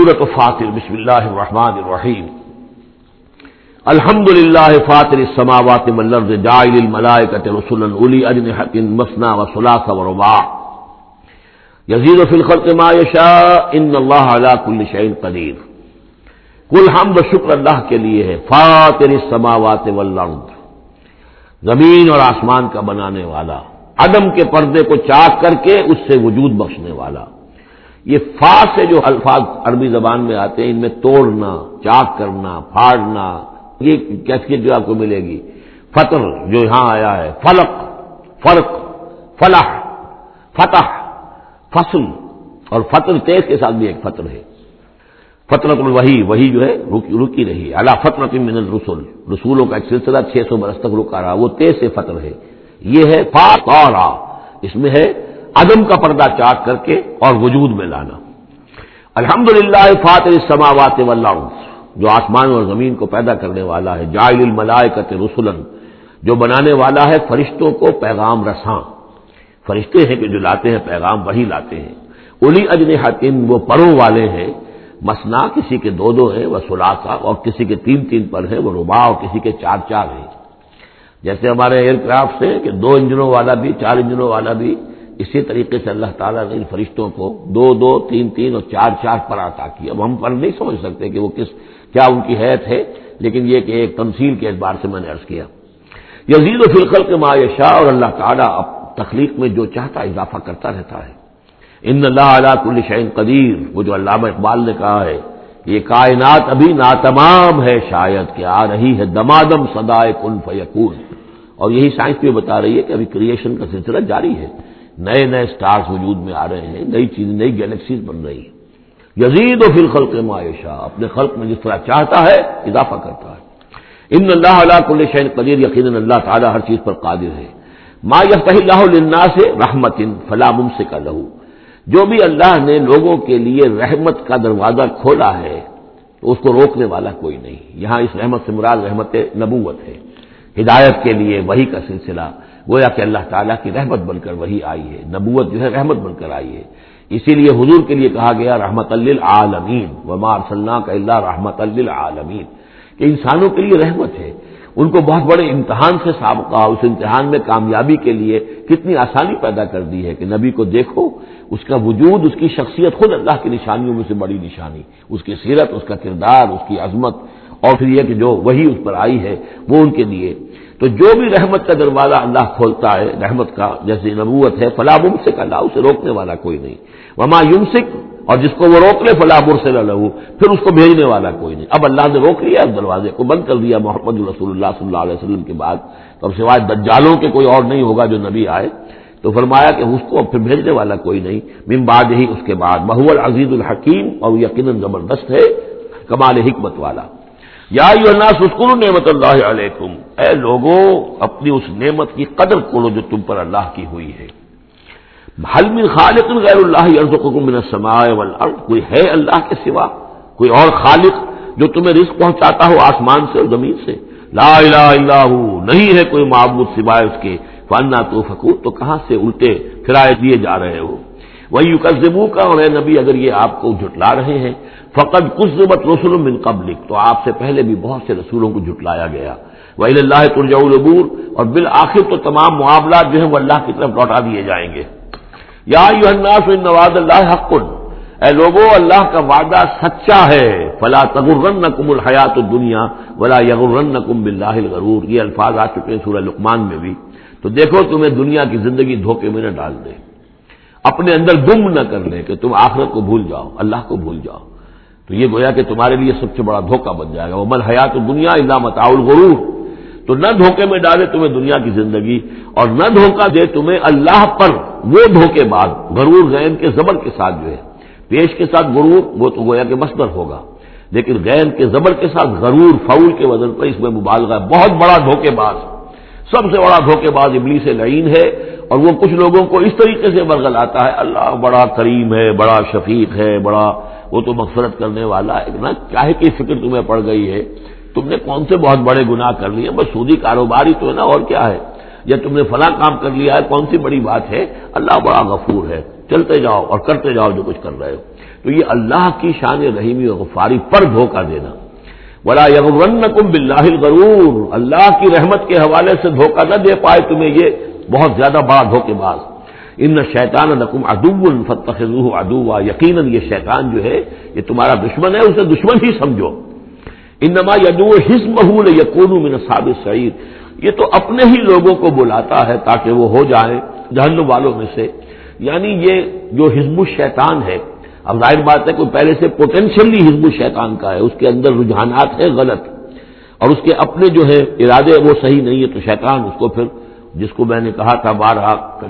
سورت فاطر بسم اللہ الرحمن الرحیم. الحمد للہ فاطر السماوات والارض جاعل الملائکۃ رسلا اولی اجنحۃ مثنى وثلاث ورباع یزید فی الخلق ما یشاء. ان اللہ علی کل شیء قدیر. کل حمد و شکر اللہ کے لیے ہے. فاطر السماوات والارض. زمین اور آسمان کا بنانے والا. عدم کے پردے کو چاک کر کے اس سے وجود بخشنے والا. یہ فا سے جو الفاظ عربی زبان میں آتے ہیں، ان میں توڑنا، چاک کرنا، پھاڑنا، یہ کیفیت جو آپ کو ملے گی۔ فطر جو یہاں آیا ہے، فلق، فرق، فلاح، فتح، فصل، اور فطر تیز کے ساتھ بھی ایک فطر ہے۔ فطرت الوحی وہی جو ہے، رکی رہی اللہ فطرت من الرسول رسولوں کا ایک سلسلہ، چھ سو برس تک رکا رہا، وہ تیز سے فطر ہے۔ یہ ہے فا اس میں ہے عدم کا پردہ چاک کر کے اور وجود میں لانا۔ الحمد للہ فاتر سماوات جو آسمان اور زمین کو پیدا کرنے والا ہے جائل الملائکت رسولن جو بنانے والا ہے فرشتوں کو پیغام رساں۔ فرشتے ہیں کہ جو لاتے ہیں، پیغام وہی لاتے ہیں۔ الی اجن حتین وہ پروں والے ہیں۔ مسنا کسی کے دو دو ہیں، وہ سلاسا اور کسی کے تین تین پر ہیں، وہ ربا اور کسی کے چار چار ہیں۔ جیسے ہمارے ایئر کرافٹ سے کہ دو انجنوں والا بھی، چار انجنوں والا بھی اسی طریقے سے اللہ تعالیٰ نے ان فرشتوں کو دو دو تین تین اور چار چار پر عطا کیا۔ اب ہم پر نہیں سمجھ سکتے کہ وہ کس کیا ان کی حیت ہے، لیکن یہ کہ ایک تنصیل کے اعتبار سے میں نے عرض کیا۔ یزید و فلقل کے معاشہ اور اللہ تعالیٰ اب تخلیق میں جو چاہتا اضافہ کرتا رہتا ہے۔ ان اللہ علیہ کل شعین قدیر، وہ جو علامہ اقبال نے کہا ہے، یہ کائنات ابھی ناتمام ہے شاید کہ آ رہی ہے دمادم سدائے کن فیقون اور یہی سائنس بھی بتا رہی ہے کہ ابھی کریشن کا سلسلہ جاری ہے۔ نئے نئے سٹارز وجود میں آ رہے ہیں، نئی چیزیں، نئی گیلیکسیز بن رہی ہیں۔ یزید و فی الخلق معاشہ اپنے خلق میں جس طرح چاہتا ہے اضافہ کرتا ہے۔ ان اللہ علیہ کل شعین قدیر یقین اللہ تعالیٰ ہر چیز پر قادر ہے۔ ما یف اللہ سے رحمت فلاں سے کا لہو۔ جو بھی اللہ نے لوگوں کے لیے رحمت کا دروازہ کھولا ہے تو اس کو روکنے والا کوئی نہیں۔ یہاں اس رحمت سے مراد رحمت نبوت ہے۔ ہدایت کے لیے وہی کا سلسلہ گویا کہ اللہ تعالیٰ کی رحمت بن کر وہی آئی ہے، نبوت جو ہے رحمت بن کر آئی ہے۔ اسی لیے حضور کے لیے کہا گیا، رحمت للعالمین، وما ارسلنا کا اللہ رحمت للعالمین۔ کہ انسانوں کے لیے رحمت ہے۔ ان کو بہت بڑے امتحان سے سابقہ، اس امتحان میں کامیابی کے لیے کتنی آسانی پیدا کر دی ہے کہ نبی کو دیکھو، اس کا وجود، اس کی شخصیت خود اللہ کی نشانیوں میں سے بڑی نشانی۔ اس کی سیرت، اس کا کردار، اس کی عظمت۔ اور پھر یہ کہ جو وہی اس پر آئی ہے، وہ ان کے لیے تو جو بھی رحمت کا دروازہ اللہ کھولتا ہے، رحمت کا جیسے نبوت ہے فلاں ممسک اللہ، اسے روکنے والا کوئی نہیں۔ وما یمسک، اور جس کو وہ روک لے فلاں مرسل لہو۔ پھر اس کو بھیجنے والا کوئی نہیں۔ اب اللہ نے روک لیا اس دروازے کو بند کر دیا۔ محمد رسول اللہ صلی اللہ علیہ وسلم کے بعد۔ تو اب سوائے دجالوں کے کوئی اور نہیں ہوگا جو نبی آئے۔ تو فرمایا کہ اس کو پھر بھیجنے والا کوئی نہیں۔ من بعد ہی اس کے بعد۔ محول عزیز الحکیم، اور یقیناً زبردست ہے، کمال حکمت والا۔ یا یو الناس اسکول نعمت اللہ علیکم۔ اے لوگوں اپنی اس نعمت کی قدر کرو جو تم پر اللہ کی ہوئی ہے۔ حل من خالق غیر اللہ یرزقکم من السماء والارض۔ کوئی ہے اللہ کے سوا؟ کوئی اور خالق جو تمہیں رزق پہنچاتا ہو آسمان سے اور زمین سے؟ لا الہ الا ہو، نہیں ہے کوئی معبود سوائے اس کے۔ فانا تو فکور تو کہاں سے الٹے پھرائے دیے جا رہے ہو؟ وہی یوکزبو کا اور اے نبی، اگر یہ آپ کو جھٹلا رہے ہیں فقط کچھ رسول من قبل تو آپ سے پہلے بھی بہت سے رسولوں کو جھٹلایا گیا۔ وہی اللہ ترجع العبور اور بالآخر تو تمام معاملات جو ہیں وہ اللہ کی طرف لوٹا دیے جائیں گے۔ یا الناس، ان نواز اللہ حق، اے لوگوں اللہ کا وعدہ سچا ہے۔ فلا تغرن نقم الحیات دنیا ولا یغرن نقم بلّہ الغرور۔ یہ الفاظ آ چکے ہیں سورہ لقمان میں بھی۔ تو دیکھو، تمہیں دنیا کی زندگی دھوکے میں نہ ڈال دے۔ اپنے اندر گم نہ کر لے کہ تم آخرت کو بھول جاؤ، اللہ کو بھول جاؤ۔ تو یہ گویا کہ تمہارے لیے سب سے بڑا دھوکہ بن جائے گا۔ وہ من حیات دنیا اللہ متاول غرور تو نہ دھوکے میں ڈالے تمہیں دنیا کی زندگی اور نہ دھوکہ دے تمہیں اللہ پر وہ دھوکے بعد غرور، غین کے زبر کے ساتھ جو ہے۔ پیش کے ساتھ غرور، وہ تو گویا کہ مصدر ہوگا۔ لیکن غین کے زبر کے ساتھ غرور فول کے وزن پر اس میں مبالغہ ہے۔ بہت بڑا دھوکے باز سب سے بڑا دھوکے باز ابلی سے لعین ہے۔ اور وہ کچھ لوگوں کو اس طریقے سے برگل آتا ہے، اللہ بڑا کریم ہے، بڑا شفیق ہے، بڑا وہ تو مغفرت کرنے والا ہے۔ نا چاہے کی فکر تمہیں پڑ گئی ہے؟ تم نے کون سے بہت بڑے گناہ کر لیے؟ بس سودی کاروبار ہی تو ہے نا، اور کیا ہے؟ یا تم نے فلاں کام کر لیا ہے، کون سی بڑی بات ہے؟ اللہ بڑا غفور ہے۔ چلتے جاؤ اور کرتے جاؤ جو کچھ کر رہے ہو۔ تو یہ اللہ کی شان رحیمی و غفاری پر دھوکہ دینا۔ بلا یغن کم بلّہ غرور اللہ کی رحمت کے حوالے سے دھوکہ نہ دے پائے تمہیں یہ بہت زیادہ بڑا دھوکے باز۔ ان شیطان نقم ادو الفتخ ادو یقیناً یہ شیطان جو ہے، یہ تمہارا دشمن ہے، اسے دشمن ہی سمجھو۔ انما یدو حسم یقون من صاب سعید یہ تو اپنے ہی لوگوں کو بلاتا ہے تاکہ وہ ہو جائیں جہنم والوں میں سے۔ یعنی یہ جو حزب الشیطان ہے، اب ظاہر بات ہے، کوئی پہلے سے پوٹینشلی حزب الشیطان کا ہے، اس کے اندر رجحانات ہیں غلط۔ اور اس کے اپنے جو ہے، ارادے وہ صحیح نہیں ہے، تو شیطان اس کو پھر جس کو میں نے کہا تھا بار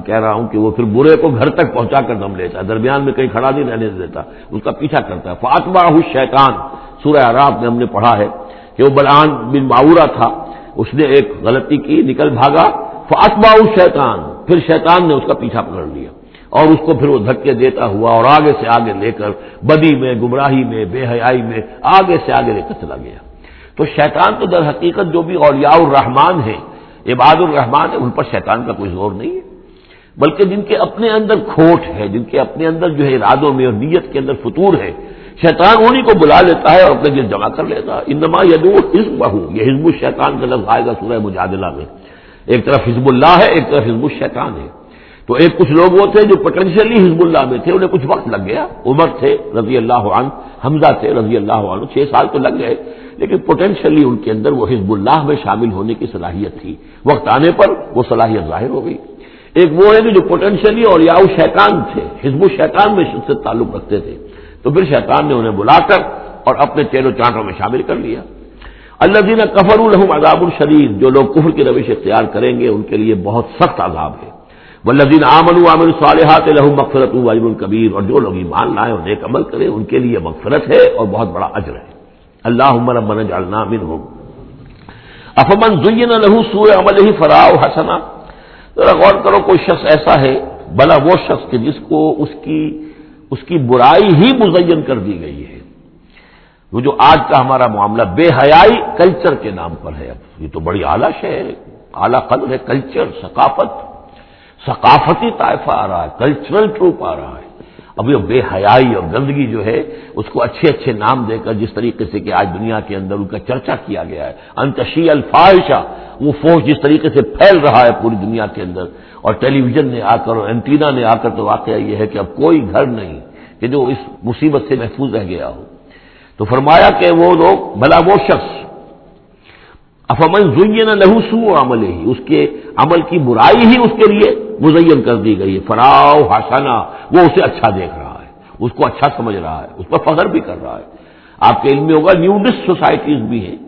کہہ رہا ہوں کہ وہ پھر برے کو گھر تک پہنچا کر دم لیتا ہے درمیان میں کہیں کھڑا نہیں رہنے دیتا، اس کا پیچھا کرتا ہے۔ فاطمہ شیطان سورہ عراب میں ہم نے پڑھا ہے کہ وہ بلان بن باورا تھا۔ اس نے ایک غلطی کی، نکل بھاگا۔ فاطمہ شیطان پھر شیطان نے اس کا پیچھا پکڑ لیا۔ اور اس کو پھر وہ دھکے دیتا ہوا اور آگے سے آگے لے کر بدی میں، گمراہی میں، بے حیائی میں آگے سے آگے لے کر چلا گیا۔ تو شیطان تو در حقیقت جو بھی اولیاء الرحمان ہیں عباد الرحمان ہے، ان پر شیطان کا کوئی زور نہیں ہے۔ بلکہ جن کے اپنے اندر کھوٹ ہے، جن کے اپنے اندر جو ہے ارادوں میں اور نیت کے اندر فطور ہے، شیطان انہیں کو بلا لیتا ہے اور اپنے دل جمع کر لیتا ہے۔ انما یدو حزب بہو یہ حزب الشیطان کا لفظ آئے گا سورہ مجادلہ میں۔ ایک طرف حزب اللہ ہے، ایک طرف حزب الشیطان ہے۔ تو ایک کچھ لوگ وہ تھے جو پوٹینشلی حزب اللہ میں تھے، انہیں کچھ وقت لگ گیا۔ عمر تھے رضی اللہ عنہ، حمزہ تھے رضی اللہ عنہ، چھ سال تو لگ گئے، لیکن پوٹینشلی ان کے اندر وہ حزب اللہ میں شامل ہونے کی صلاحیت تھی۔ وقت آنے پر وہ صلاحیت ظاہر ہو گئی۔ ایک وہ ہے کہ جو پوٹینشلی اور یا شیطان تھے، حزب الشیطان میں سے تعلق رکھتے تھے۔ تو پھر شیطان نے انہیں بلا کر اور اپنے تیروں چانٹوں میں شامل کر لیا۔ اللہ دینا کفر الحم عذاب الشریف جو لوگ کفر کی روش اختیار کریں گے، ان کے لیے بہت سخت عذاب ہے۔ وہ لذین عامن عامن صالحات لہم مغفرت واجب القبیر اور جو لوگ ایمان لائیں اور نیک عمل کریں ان کے لیے مغفرت ہے اور بہت بڑا اجر ہے۔ اللہ عمر من جالنا من ہو افمن زین لہو سور عمل ہی فراؤ حسنا۔ ذرا غور کرو، کوئی شخص ایسا ہے بلا وہ شخص کہ جس کو اس کی اس کی برائی ہی مزین کر دی گئی ہے۔ وہ جو آج کا ہمارا معاملہ بے حیائی کلچر کے نام پر ہے۔ اب یہ تو بڑی اعلیٰ شے ہے۔ اعلیٰ قدر ہے، کلچر، ثقافت۔ ثقافتی طائفہ آ رہا ہے کلچرل ٹروپ آ رہا ہے۔ اب یہ بے حیائی اور گندگی جو ہے، اس کو اچھے اچھے نام دے کر جس طریقے سے کہ آج دنیا کے اندر ان کا چرچا کیا گیا ہے۔ انتشی الفاحشہ، وہ فوج جس طریقے سے پھیل رہا ہے پوری دنیا کے اندر۔ اور ٹیلی ویژن نے آ کر اور اینٹینا نے آ کر تو واقعہ یہ ہے کہ اب کوئی گھر نہیں کہ جو اس مصیبت سے محفوظ رہ گیا ہو۔ تو فرمایا کہ وہ لوگ بھلا وہ شخص افامن زین لہو سو عمل ہی اس کے عمل کی برائی ہی اس کے لیے مزین کر دی گئی ہے۔ فراؤ ہاسانہ وہ اسے اچھا دیکھ رہا ہے، اس کو اچھا سمجھ رہا ہے، اس پر فخر بھی کر رہا ہے۔ آپ کے علم میں ہوگا نیوڈسٹ سوسائٹیز بھی ہیں۔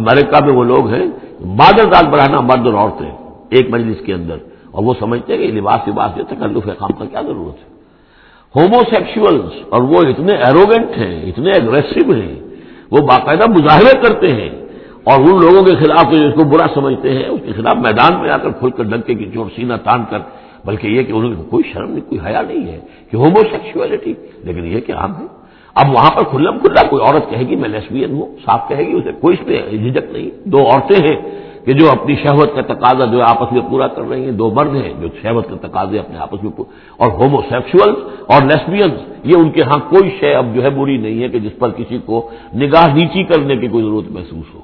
امریکہ میں وہ لوگ ہیں بادل دال بڑھانا مرد اور عورتیں ایک مجلس کے اندر، اور وہ سمجھتے ہیں کہ لباس وباس جو تکلف کام کا کیا ضرورت ہے؟ ہوموسیکشولس اور وہ اتنے ایروگینٹ ہیں، اتنے اگریسو ہیں، وہ باقاعدہ مظاہرے کرتے ہیں۔ اور ان لوگوں کے خلاف جو اس کو برا سمجھتے ہیں، اس کے خلاف میدان میں آ کر کھل کر ڈنکے کی چوٹ سینہ تان کر، بلکہ یہ کہ انہوں کو کوئی شرم نہیں، کوئی حیا نہیں ہے کہ ہومو سیکشولیٹی لیکن یہ کہ عام ہے۔ اب وہاں پر کھلم کھلا، کوئی عورت کہے گی میں لیسبین ہوں، صاف کہے گی اسے، کوئی اس میں جھجک نہیں۔ دو عورتیں ہیں کہ جو اپنی شہوت کا تقاضا جو آپس میں پورا کر رہی ہیں، دو مرد ہیں جو شہوت کا تقاضے اپنے آپس میں اور ہومو سیکشل اور لیسبینس یہ ان کے ہاں کوئی شے اب جو ہے بری نہیں ہے کہ جس پر کسی کو نگاہ نیچی کرنے کی کوئی ضرورت محسوس ہو۔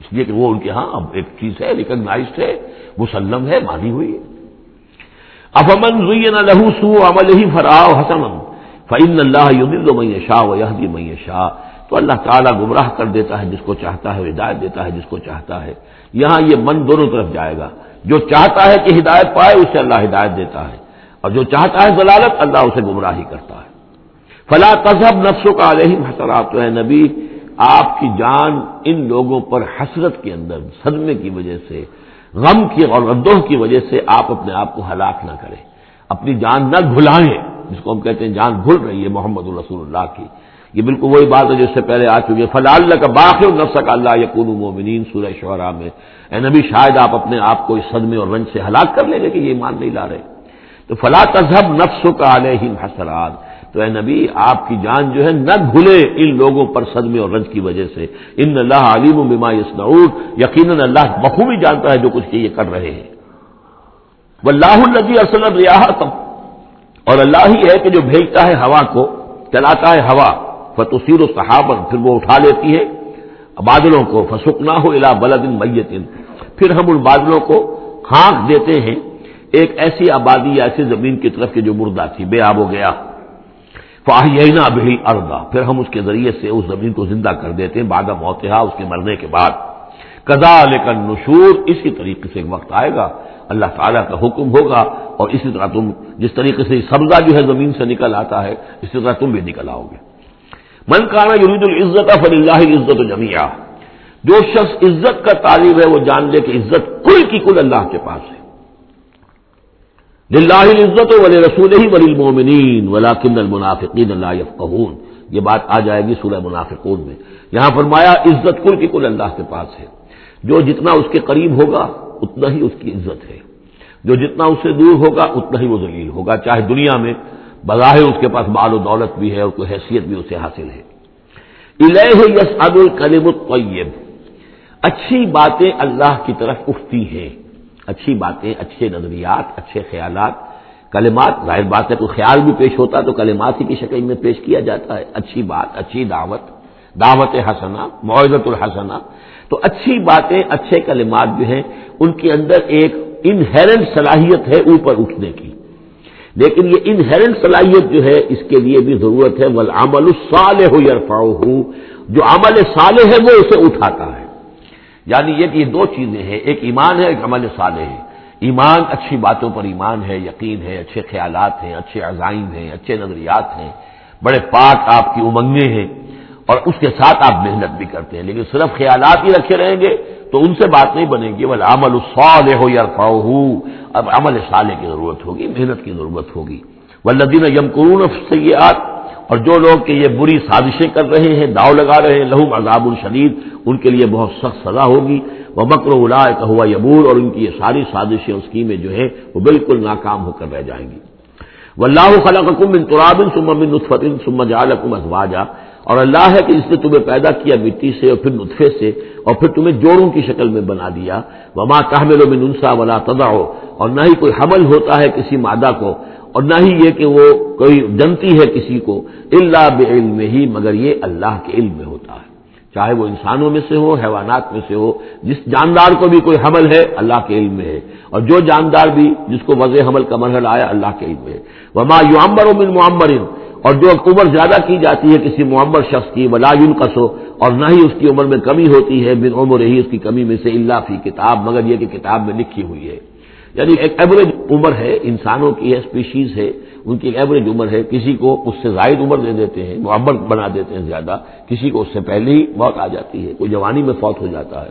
اس لیے کہ وہ ان کے ہاں اب ایک چیز ہے ریکگنائزڈ ہے، مسلم ہے، مانی ہوئی ہے۔ اب امن روئی نہ لہو سو عمل ہی فراؤ حسن فعن اللہ یدل میں شاہ و یہ میں شاہ تو اللہ تعالیٰ گمراہ کر دیتا ہے جس کو چاہتا ہے، ہدایت دیتا ہے جس کو چاہتا ہے۔ یہاں یہ من دونوں طرف جائے گا۔ جو چاہتا ہے کہ ہدایت پائے، اسے اللہ ہدایت دیتا ہے۔ اور جو چاہتا ہے ضلالت، اللہ اسے گمراہی کرتا ہے۔ فلاں تذہب نفسوں کا علیہ حسرات، تو ہے نبی آپ کی جان ان لوگوں پر حسرت کے اندر، صدمے کی وجہ سے، غم کی اور ردوہ کی وجہ سے آپ اپنے آپ کو ہلاک نہ کریں۔ اپنی جان نہ گھلائیں جس کو ہم کہتے ہیں جان گھل رہی ہے محمد الرسول اللہ کی۔ یہ بالکل وہی بات ہے جس سے پہلے آ چکی ہے۔ فلاں اللہ کا باقی نفس کا اللہ یقون مومنین سورہ شعرا میں، اے نبی، شاید آپ اپنے آپ کو اس صدمے اور رنج سے ہلاک کر لیں گے کہ یہ ایمان نہیں لا رہے۔ تو فلاں تذہب نفسوں کا علیہ حسرات۔ تو اے نبی، آپ کی جان جو ہے نہ گھلے ان لوگوں پر صدمے اور رنج کی وجہ سے۔ ان اللہ علیم بما یسنعون یقیناً اللہ بخوبی جانتا ہے جو کچھ یہ کر رہے ہیں۔ وہ اللہ النبی اصل ریاحت اور اللہ ہی ہے کہ جو بھیجتا ہے ہوا کو، چلاتا ہے ہوا۔ فتوسیر و صحابن پھر وہ اٹھا لیتی ہے بادلوں کو۔ فسک نہ ہو الا بلد میت۔ پھر ہم ان بادلوں کو ہانک دیتے ہیں۔ ایک ایسی آبادی یا ایسی زمین کی طرف کی جو مردہ تھی، بے آب ہو گیا۔ فاہینا بہل اردا پھر ہم اس کے ذریعے سے اس زمین کو زندہ کر دیتے ہیں بادہ موتحا اس کے مرنے کے بعد۔ کدا لیکن نشور اسی طریقے سے ایک وقت آئے گا۔ اللہ تعالیٰ کا حکم ہوگا اور اسی طرح تم جس طریقے سے سبزہ جو ہے زمین سے نکل آتا ہے، اسی طرح تم بھی نکل آؤ گے۔ من کانا یرید العزت فل اللہ عزت جمیا جو شخص عزت کا تعلیم ہے، وہ جان لے کہ عزت کل کی کل اللہ کے پاس ہے۔ للہ عزت ولی رسول ہی ولی المومنین ولاکن المنافقین اللہ یفقہون۔ یہ بات آ جائے گی سورہ منافقون میں۔ یہاں فرمایا، عزت کل کی کل اللہ کے پاس ہے۔ جو جتنا اس کے قریب ہوگا، اتنا ہی اس کی عزت ہے۔ جو جتنا اس سے دور ہوگا، اتنا ہی وہ ذلیل ہوگا۔ چاہے دنیا میں بظاہر اس کے پاس مال و دولت بھی ہے اور کوئی حیثیت بھی اسے حاصل ہے۔ الہ یس عد الکلم الطیب۔ اچھی باتیں اللہ کی طرف اٹھتی ہیں۔ اچھی باتیں، اچھے نظریات، اچھے خیالات، کلمات، ظاہر بات ہے تو خیال بھی پیش ہوتا تو کلمات ہی کی شکل میں پیش کیا جاتا ہے۔ اچھی بات، اچھی دعوت دعوت حسنا معذت الحسنا تو اچھی باتیں، اچھے کلمات جو ہیں، ان کے اندر ایک انہیرنٹ صلاحیت ہے اوپر اٹھنے کی۔ لیکن یہ انہیرنٹ صلاحیت جو ہے، اس کے لیے بھی ضرورت ہے ول عمل الصالح ہو جو عمل صالح ہے، وہ اسے اٹھاتا ہے۔ یعنی یہ کہ یہ دو چیزیں ہیں، ایک ایمان ہے، ایک عمل صالح ہے۔ ایمان اچھی باتوں پر ایمان ہے، یقین ہے، اچھے خیالات ہیں، اچھے عزائم ہیں، اچھے نظریات ہیں۔ بڑے پاک آپ کی امنگیں ہیں اور اس کے ساتھ آپ محنت بھی کرتے ہیں۔ لیکن صرف خیالات ہی رکھے رہیں گے تو ان سے بات نہیں بنے گی۔ بل عمل الصالح ہو یا اب عمل صالح کی ضرورت ہوگی، محنت کی ضرورت ہوگی۔ ولدین یمکرون سیاحت اور جو لوگ کہ یہ بری سازشیں کر رہے ہیں، داؤ لگا رہے ہیں لہو عذاب الشدید ان کے لیے بہت سخت سزا ہوگی۔ وہ مکر الا ہوا یبور اور ان کی یہ ساری سازشیں اسکیمیں جو ہیں وہ بالکل ناکام ہو کر رہ جائیں گی۔ و اللہ خلقکم من تراب ثم من نطفت ثم جعلکم ازواجا اور اللہ ہے کہ اس نے تمہیں پیدا کیا مٹی سے اور پھر نطفے سے اور پھر تمہیں جوڑوں کی شکل میں بنا دیا۔ وما تحمل من انسا ولا تدا اور نہ ہی کوئی حمل ہوتا ہے کسی مادہ کو۔ اور نہ ہی یہ کہ وہ کوئی جنتی ہے کسی کو۔ اللہ بعلم ہی مگر یہ اللہ کے علم میں ہوتا ہے۔ چاہے وہ انسانوں میں سے ہو، حیوانات میں سے ہو، جس جاندار کو بھی کوئی حمل ہے، اللہ کے علم میں ہے۔ اور جو جاندار بھی جس کو وضع حمل کا مرحلہ آیا، اللہ کے علم میں ہے۔ وما یو امبر من معمر۔ اور جو عمر زیادہ کی جاتی ہے، کسی معمر شخص کی، ولا یون اور نہ ہی اس کی عمر میں کمی ہوتی ہے، بن عمر ہی اس کی کمی میں سے اللہ فی کتاب، مگر یہ کہ کتاب میں لکھی ہوئی ہے۔ یعنی ایک ایوریج عمر ہے، انسانوں کی ہے اسپیشیز ہے۔ ان کی ایک ایوریج عمر ہے، کسی کو اس سے زائد عمر دے دیتے ہیں معمر بنا دیتے ہیں زیادہ، کسی کو اس سے پہلے ہی موت آ جاتی ہے، کوئی جوانی میں فوت ہو جاتا ہے۔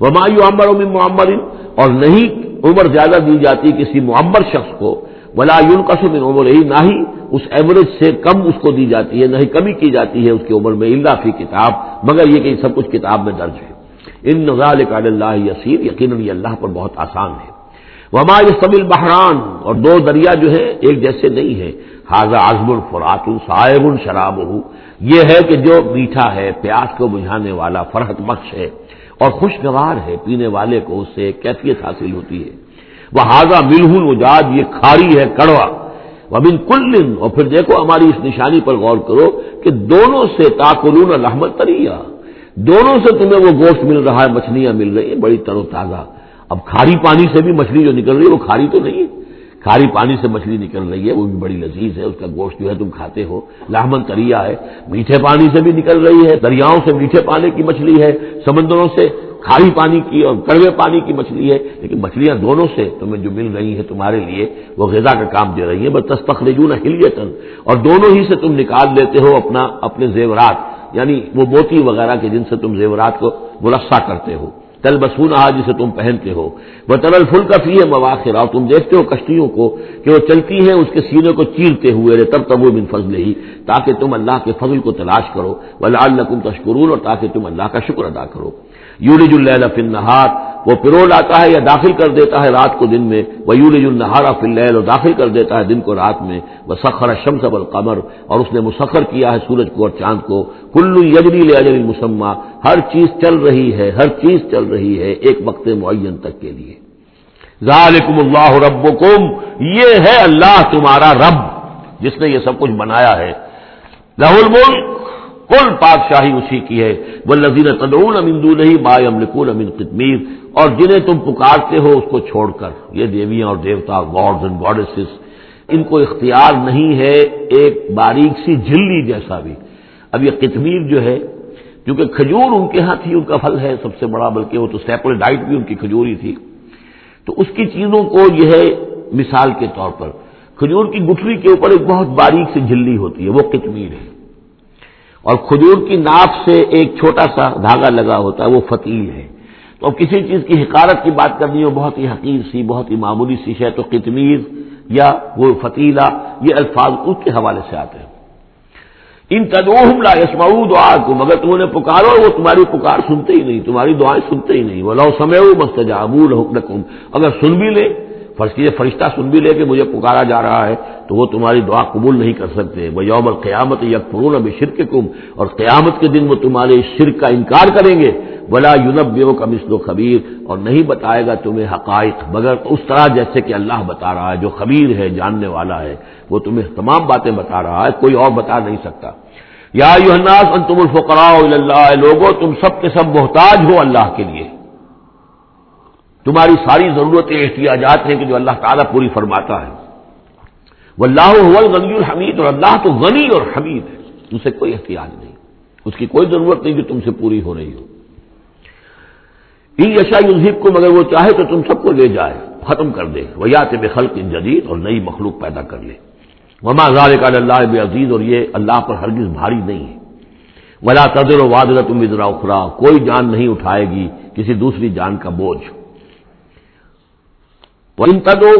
وہ مایو عمر معمر، اور نہیں عمر زیادہ دی جاتی کسی معمر شخص کو۔ ولا یون قسم عمر ہی نہ ہی اس ایوریج سے کم اس کو دی جاتی ہے، نہ ہی کمی کی جاتی ہے اس کی عمر میں اللہ فی کتاب، مگر یہ کہ سب کچھ کتاب میں درج ہے۔ ان نظال اللہ یسیر یقیناً اللہ پر بہت آسان ہے۔ وما یہ سبل بحران اور دو دریا جو ہے ایک جیسے نہیں ہے۔ حاضہ عزم الفرات صاحب الشراب یہ ہے کہ جو میٹھا ہے، پیاس کو بجھانے والا، فرحت بخش ہے اور خوشگوار ہے، پینے والے کو اس سے کیفیت حاصل ہوتی ہے۔ وہ حاضہ ملہن وجاد یہ کھاری ہے، کڑوا۔ وبن کل اور پھر دیکھو ہماری اس نشانی پر غور کرو کہ دونوں سے تاکلون الحمد تریا دونوں سے تمہیں وہ گوشت مل رہا ہے، مچھلیاں مل رہی ہیں، بڑی تر و تازہ۔ اب کھاری پانی سے بھی مچھلی جو نکل رہی ہے، وہ کھاری تو نہیں ہے۔ کھاری پانی سے مچھلی نکل رہی ہے، وہ بھی بڑی لذیذ ہے، اس کا گوشت جو ہے تم کھاتے ہو۔ لاہمن کریا ہے، میٹھے پانی سے بھی نکل رہی ہے، دریاؤں سے میٹھے پانی کی مچھلی ہے، سمندروں سے کھاری پانی کی اور کڑوے پانی کی مچھلی ہے، لیکن مچھلیاں دونوں سے تمہیں جو مل رہی ہیں تمہارے لیے، وہ غذا کا کام دے رہی ہے بس تستخرجون ہلیتن اور دونوں ہی سے تم نکال لیتے ہو اپنا، اپنے زیورات یعنی وہ موتی وغیرہ کے جن سے تم زیورات کو مرسا کرتے ہو۔ تل بسون جسے تم پہنتے ہو۔ وہ ترل فل کا فی ہے مواخر، اور تم دیکھتے ہو کشتیوں کو کہ وہ چلتی ہیں، اس کے سینے کو چیرتے ہوئے تب تب وہ بن فضل ہی تاکہ تم اللہ کے فضل کو تلاش کرو۔ وہ لال تشکرون، اور تاکہ تم اللہ کا شکر ادا کرو۔ یولج اللہ فن نہار وہ پرول آتا ہے یا داخل کر دیتا ہے رات کو دن میں وہ یولج النہارا فل اور داخل کر دیتا ہے دن کو رات میں۔ وہ سخر شمس القمر اور اس نے مسخر کیا ہے سورج کو اور چاند کو۔ کلو یجری اجر مسمہ ہر چیز چل رہی ہے، ہر چیز چل رہی ہے ایک وقت معین تک کے لیے۔ ذالکم اللہ ربکم یہ ہے اللہ تمہارا رب، جس نے یہ سب کچھ بنایا ہے۔ لہ الملک کل پادشاہی اسی کی ہے؟ وہ لذیذ تدعون امندو نہیں با املکون امن قطمیر اور جنہیں تم پکارتے ہو اس کو چھوڑ کر۔ یہ دیویاں اور دیوتا گاڈز اینڈ گاڈسز ان کو اختیار نہیں ہے ایک باریک سی جھلی جیسا بھی۔ اب یہ قطمیر جو ہے، کیونکہ کھجور ان کے ہاں تھی، ان کا پھل ہے سب سے بڑا، بلکہ وہ تو سیپل ڈائٹ بھی ان کی کھجور ہی تھی۔ تو اس کی چیزوں کو یہ ہے مثال کے طور پر۔ کھجور کی گٹھری کے اوپر ایک بہت باریک سی جھلی ہوتی ہے، وہ کتمیر ہے۔ اور کھجور کی ناپ سے ایک چھوٹا سا دھاگا لگا ہوتا ہے، وہ فتیل ہے۔ تو اب کسی چیز کی حکارت کی بات کرنی ہو، بہت ہی حقیر سی، بہت ہی معمولی سی ہے تو کتمیر یا وہ فتیلا یہ الفاظ اس کے حوالے سے آتے ہیں۔ ان تدوہم لا یسمعود کو مگر تم انہیں پکارو وہ تمہاری پکار سنتے ہی نہیں، تمہاری دعائیں سنتے ہی نہیں۔ وہ لو سمے مستجابو لحکم اگر سن بھی لے فرض کیجیے فرشتہ سن بھی لے کے مجھے پکارا جا رہا ہے، تو وہ تمہاری دعا قبول نہیں کر سکتے۔ وہ یوم القیامت یک فرون اب شرک کم اور قیامت کے دن وہ تمہارے شرک کا انکار کریں گے۔ بلا یونب کا مسل و خبیر اور نہیں بتائے گا تمہیں حقائق، مگر اس طرح جیسے کہ اللہ بتا رہا ہے، جو خبیر ہے، جاننے والا ہے، وہ تمہیں تمام باتیں بتا رہا ہے، کوئی اور بتا نہیں سکتا۔ یا یوحناس ان تم الفقراء اللہ لوگوں تم سب کے سب محتاج ہو اللہ کے لیے۔ تمہاری ساری ضرورتیں، احتیاجات ہیں کہ جو اللہ تعالیٰ پوری فرماتا ہے۔ وہ اللہ غنی الحمید، اور اللہ تو غنی اور حمید ہے۔ اسے کوئی احتیاط نہیں۔ اس کی کوئی ضرورت نہیں جو تم سے پوری ہو رہی ہو۔ ان یشا یوزیب کو مگر وہ چاہے تو تم سب کو لے جائے، ختم کر دے۔ وہ یا بے خلق جدید، اور نئی مخلوق پیدا کر لے۔ وما ذالک اللہ بے عزیز اور یہ اللہ پر ہرگز بھاری نہیں ہے۔ ولا تدر و وادر تم ادرا اخرا کوئی جان نہیں اٹھائے گی کسی دوسری جان کا بوجھ۔ ان تدو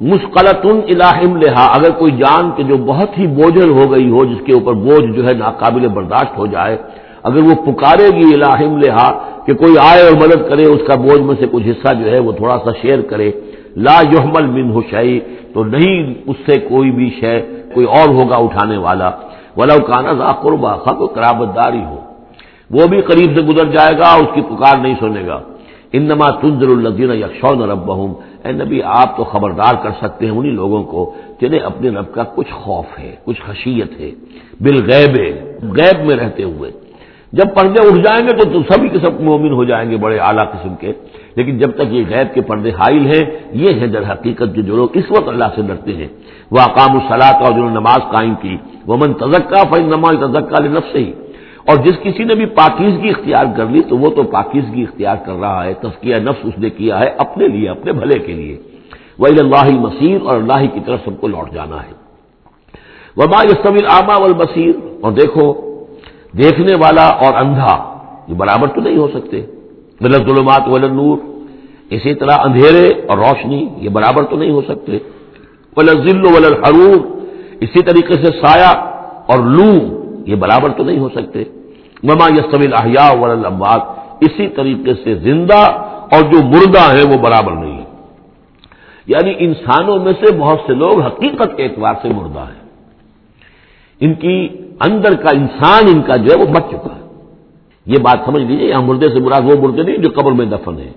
مسقلتن الہم لہا اگر کوئی جان کے جو بہت ہی بوجھل ہو گئی ہو، جس کے اوپر بوجھ جو ہے ناقابل برداشت ہو جائے، اگر وہ پکارے گی الہم لہا کہ کوئی آئے اور مدد کرے، اس کا بوجھ میں سے کچھ حصہ جو ہے وہ تھوڑا سا شیئر کرے، لا یحمل من ہو شعی تو نہیں اس سے کوئی بھی شے، کوئی اور ہوگا اٹھانے والا۔ ولا کانا ذا قربا خا کو قرابت داری ہو۔ وہ بھی قریب سے گزر جائے گا، اس کی پکار نہیں سنے گا۔ انما تنظر الزین یکشون رب اے نبی، آپ تو خبردار کر سکتے ہیں انہیں لوگوں کو جنہیں اپنے رب کا کچھ خوف ہے، کچھ خشیت ہے۔ بالغیب، غیب میں رہتے ہوئے۔ جب پردے اٹھ جائیں گے تو سبھی کے سب مومن ہو جائیں گے بڑے اعلیٰ قسم کے۔ لیکن جب تک یہ غیب کے پردے حائل ہیں، یہ ہے در حقیقت جو لوگ اس وقت اللہ سے ڈرتے ہیں۔ وہ اقام الصلاح اور جنہوں نے نماز قائم کی۔ وہ من تزکا فن نماز تزکا نف سے ہی اور جس کسی نے بھی پاکیزگی اختیار کر لی تو وہ تو پاکیزگی اختیار کر رہا ہے تسکیہ نفس اس نے کیا ہے اپنے لیے، اپنے بھلے کے لیے۔ وہ اللہ مسیر اور اللہ کی طرف سب کو لوٹ جانا ہے۔ وبا یسمل آما والبصیر اور دیکھو، دیکھنے والا اور اندھا، یہ برابر تو نہیں ہو سکتے۔ غلط ظلمات ول نور اسی طرح اندھیرے اور روشنی، یہ برابر تو نہیں ہو سکتے۔ ذل ول حرور اسی طریقے سے سایہ اور لو یہ برابر تو نہیں ہو سکتے۔ مما یسمل احیاء ول اسی طریقے سے زندہ اور جو مردہ ہے وہ برابر نہیں ہے یعنی انسانوں میں سے بہت سے لوگ حقیقت کے اعتبار سے مردہ ہیں۔ ان کی اندر کا انسان ان کا جو ہے وہ مر چکا ہے۔ یہ بات سمجھ لیجیے یہاں مردے سے مراد وہ مردے نہیں جو قبر میں دفن ہے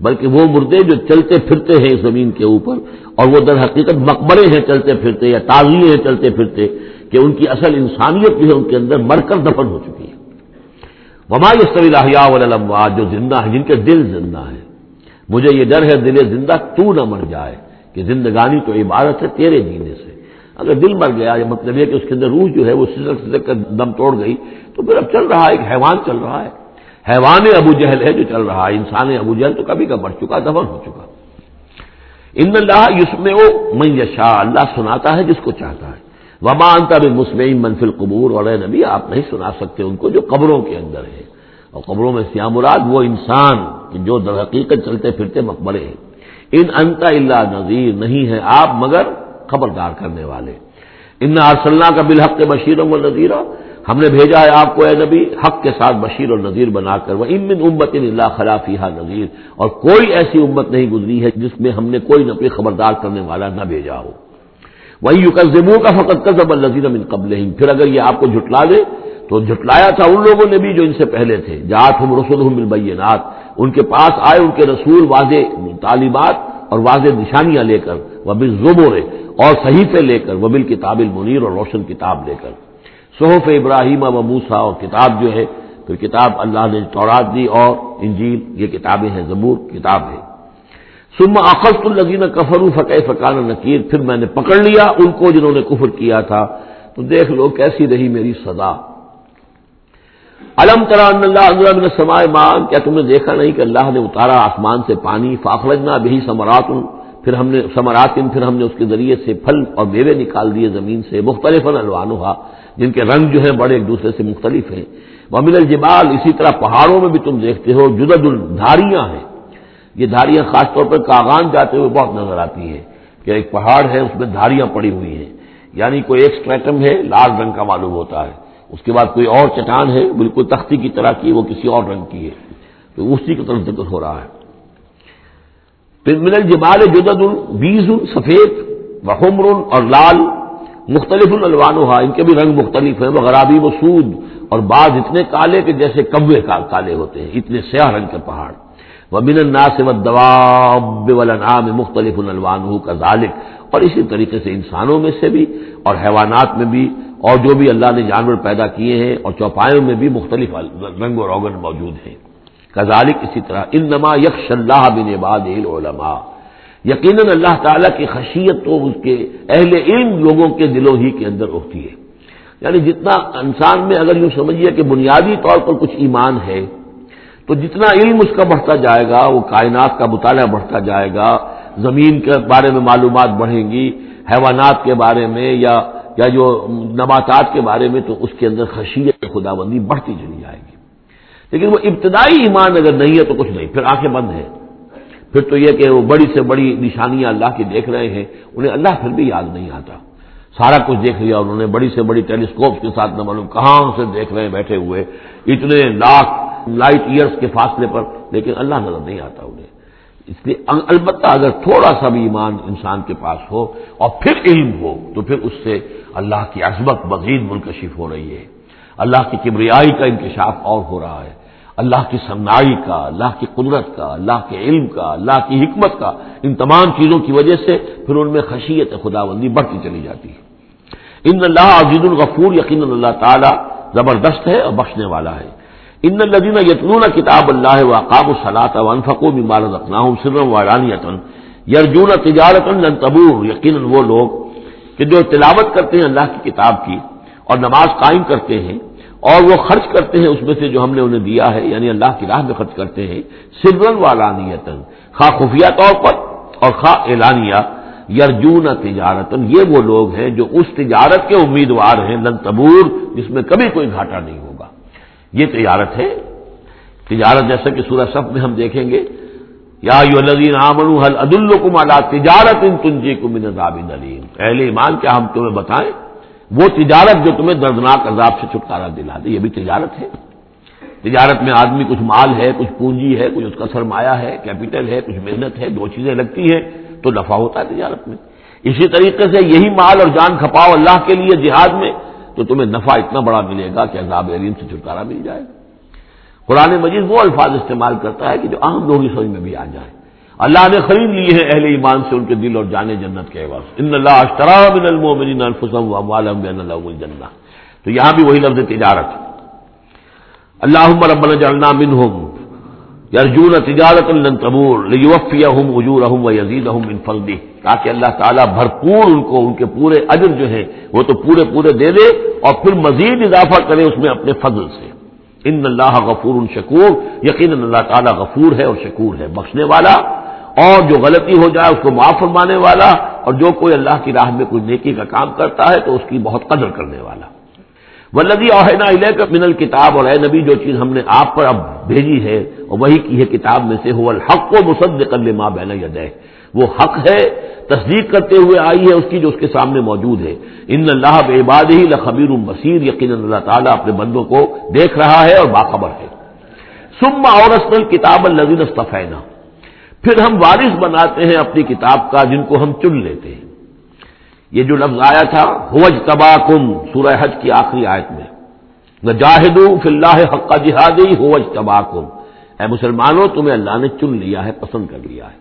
بلکہ وہ مردے جو چلتے پھرتے ہیں اس زمین کے اوپر اور وہ در حقیقت مقبرے ہیں چلتے پھرتے یا تازی ہیں چلتے پھرتے۔ کہ ان کی اصل انسانیت جو ہے ان کے اندر مر کر دفن ہو چکی ہے۔ وما یہ والاموات جو زندہ ہے جن کے دل زندہ ہے مجھے یہ ڈر ہے، دل زندہ تو نہ مر جائے؟ کہ زندگانی تو عبارت ہے تیرے جینے سے۔ اگر دل مر گیا، یہ مطلب یہ کہ اس کے اندر روح جو ہے وہ سزک سزک کر دم توڑ گئی، تو پھر اب چل رہا ہے، ایک حیوان چل رہا ہے۔ حیوان ابو جہل ہے جو چل رہا ہے، انسان ابو جہل تو کبھی کا بڑھ چکا، دفن ہو چکا۔ ان اللہ یسم میں یشا اللہ سناتا ہے جس کو چاہتا ہے۔ وبا انتا بھی مسمعین منفل قبور اور اے نبی، آپ نہیں سنا سکتے ان کو جو قبروں کے اندر ہے اور قبروں میں سیامراد وہ انسان جو در حقیقت چلتے پھرتے مقبرے ہیں۔ ان انتا اللہ نذیر، نہیں ہے آپ مگر خبردار کرنے والے۔ ان ارسلہ کا بالحق بشیر و نذیرہ ہم نے بھیجا ہے آپ کو اے نبی، حق کے ساتھ بشیر اور نذیر بنا کر۔ وہ امن امت اللہ خلافی نذیر اور کوئی ایسی امت نہیں گزری ہے جس میں ہم نے کوئی نہ خبردار کرنے والا نہ بھیجا ہو۔ وہی یو کا فقط قزب النظیر من قبل پھر اگر یہ آپ کو جھٹلا دے تو جھٹلایا تھا ان لوگوں نے بھی جو ان سے پہلے تھے۔ جات ہم رسول ہوں ان کے پاس آئے ان کے رسول واضح تعلیمات اور واضح نشانیاں لے کر وہ بل زبورے اور صحیفے لے کر وہ بل کتاب المنیر اور روشن کتاب لے کر۔ صحف ابراہیم و موسا اور کتاب جو ہے، پھر کتاب اللہ نے تورات دی اور انجیل، یہ کتابیں ہیں، زبور کتاب ہے۔ سما اخذ الزین کفر فقہ فقان نکیر پھر میں نے پکڑ لیا ان کو جنہوں نے کفر کیا تھا۔ تو دیکھ لو کیسی رہی میری سزا علم ترا اللہ سمائے مان کیا تم نے دیکھا نہیں کہ اللہ نے اتارا آسمان سے پانی؟ فاخرجنا بھی سمرات پھر ہم نے سمرات پھر ہم نے اس کے ذریعے سے پھل اور میوے نکال دیے زمین سے مختلف الوان جن کے رنگ جو ہیں بڑے ایک دوسرے سے مختلف ہیں۔ ومن الجبال، اسی طرح پہاڑوں میں بھی تم دیکھتے ہو، جدد الدھاریاں ہیں۔ یہ دھاریاں خاص طور پر کاغان جاتے ہوئے بہت نظر آتی ہیں کہ ایک پہاڑ ہے، اس میں دھاریاں پڑی ہوئی ہیں۔ یعنی کوئی ایک اسٹریٹم ہے، لال رنگ کا معلوم ہوتا ہے۔ اس کے بعد کوئی اور چٹان ہے، بالکل تختی کی طرح کی، وہ کسی اور رنگ کی ہے۔ تو اسی کی طرف ذکر ہو رہا ہے۔ پھر من الجبال جدد، بیز، سفید بحمر اور لال، مختلف الوان ان کے بھی رنگ مختلف ہیں وہ و سود۔ اور بعض اتنے کالے کہ جیسے کبے کالے ہوتے ہیں، اتنے سیاہ رنگ کے پہاڑ۔ وہ بن الناس و دواب والانعام مختلف الوان کا ذالک اور اسی طریقے سے انسانوں میں سے بھی اور حیوانات میں بھی اور جو بھی اللہ نے جانور پیدا کیے ہیں اور چوپایوں میں بھی مختلف رنگ و روگن موجود ہیں۔ کزالک اسی طرح ان نما یکش اللہ بن عباد علماء یقیناً اللہ تعالیٰ کی خشیت تو اس کے اہل علم لوگوں کے دلوں ہی کے اندر ہوتی ہے۔ یعنی جتنا انسان میں اگر یوں سمجھیے کہ بنیادی طور پر کچھ ایمان ہے تو جتنا علم اس کا بڑھتا جائے گا، وہ کائنات کا مطالعہ بڑھتا جائے گا، زمین کے بارے میں معلومات بڑھیں گی، حیوانات کے بارے میں یا یا جو نباتات کے بارے میں، تو اس کے اندر خشیت خدا بندی بڑھتی چلی جائے گی۔ لیکن وہ ابتدائی ایمان اگر نہیں ہے تو کچھ نہیں، پھر آنکھیں بند ہیں۔ پھر تو یہ کہ وہ بڑی سے بڑی نشانیاں اللہ کی دیکھ رہے ہیں، انہیں اللہ پھر بھی یاد نہیں آتا۔ سارا کچھ دیکھ لیا انہوں نے، بڑی سے بڑی ٹیلیسکوپ کے ساتھ، نہ معلوم کہاں سے دیکھ رہے ہیں، بیٹھے ہوئے۔ اتنے لاکھ لائٹ ایئرس کے فاصلے پر، لیکن اللہ نظر نہیں آتا انہیں۔ اس لیے البتہ اگر تھوڑا سا بھی ایمان انسان کے پاس ہو اور پھر علم ہو، تو پھر اس سے اللہ کی عظمت مزید منکشف ہو رہی ہے۔ اللہ کی کبریائی کا انکشاف اور ہو رہا ہے۔ اللہ کی سنائی کا، اللہ کی قدرت کا، اللہ کے علم کا، اللہ کی حکمت کا، ان تمام چیزوں کی وجہ سے پھر ان میں خشیت خدا بندی بڑھتی چلی جاتی ہے۔ ان اللہ عزیز الغفور یقین اللہ تعالی زبردست ہے اور بخشنے والا ہے۔ ان الدین یتنون کتاب اللہ وقاب الصلاۃ ونفقو مما رزقناهم سرا وعلانیۃ یرجون تجارتا لن تبور۔ یقینا وہ لوگ کہ جو تلاوت کرتے ہیں اللہ کی کتاب کی اور نماز قائم کرتے ہیں اور وہ خرچ کرتے ہیں اس میں سے جو ہم نے انہیں دیا ہے یعنی اللہ کی راہ میں خرچ کرتے ہیں سرن والانیت خواہ خفیہ طور پر اور خواہ اعلانیہ، یرجون تجارتن، یہ وہ لوگ ہیں جو اس تجارت کے امیدوار ہیں، لن تبور، جس میں کبھی کوئی گھاٹا نہیں ہوگا۔ یہ تجارت ہے۔ تجارت جیسا کہ سورہ صف میں ہم دیکھیں گے۔ یا یو الدین عامن حل عد الکم تجارت ان تنجی کو عذاب علیم اہل ایمان، کیا ہم تمہیں بتائیں؟ وہ تجارت جو تمہیں دردناک عذاب سے چھٹکارا دلا دے، یہ بھی تجارت ہے۔ تجارت میں آدمی کچھ مال ہے، کچھ پونجی ہے، کچھ اس کا سرمایہ ہے کیپٹل ہے، کچھ محنت ہے، دو چیزیں لگتی ہیں، تو نفع ہوتا ہے تجارت میں۔ اسی طریقے سے یہی مال اور جان کھپاؤ اللہ کے لیے جہاد میں، تو تمہیں نفع اتنا بڑا ملے گا کہ عذاب علیم سے چھٹکارا مل جائے۔ قرآن مجید وہ الفاظ استعمال کرتا ہے کہ جو عام لوگ سمجھ میں بھی آ جائے اللہ نے خرید لی ہے اہل ایمان سے ان کے دل اور جانے جنت کے عوض. ان اللہ اشترا من المؤمنین انفسهم واموالهم بان لهم الجنہ. تو یہاں بھی وہی لفظ تجارت. اللهم ربنا جعلنا منهم یرجون تجارت لن تبور لیوفیہم اجورہم ویزیدہم من فضلہ. تاکہ اللہ تعالیٰ بھرپور ان کو ان کے پورے اجر جو ہیں وہ تو پورے پورے دے دے اور پھر مزید اضافہ کرے اس میں اپنے فضل سے. ان اللہ غفور شکور. یقین اللہ تعالیٰ غفور ہے اور شکور ہے. بخشنے والا اور جو غلطی ہو جائے اس کو معاف فرمانے والا اور جو کوئی اللہ کی راہ میں کوئی نیکی کا کام کرتا ہے تو اس کی بہت قدر کرنے والا۔ ولدی اوہینا کا من الکتاب اور اے نبی جو چیز ہم نے آپ پر اب بھیجی ہے اور وہی کی ہے کتاب میں سے ہو الحق و مصد ماں بین یدہ وہ حق ہے، تصدیق کرتے ہوئے آئی ہے اس کی جو اس کے سامنے موجود ہے۔ ان اللہ باد ہی لخبیر بصیر یقین اللہ تعالیٰ اپنے بندوں کو دیکھ رہا ہے اور باخبر ہے۔ سما اور کتاب الزین استفینا پھر ہم وارث بناتے ہیں اپنی کتاب کا جن کو ہم چن لیتے ہیں۔ یہ جو لفظ آیا تھا ہوج تبا کم سورہ حج کی آخری آیت میں۔ جاہد فی اللہ حق جہادی ہوج تبا کم اے مسلمانوں، تمہیں اللہ نے چن لیا ہے، پسند کر لیا ہے۔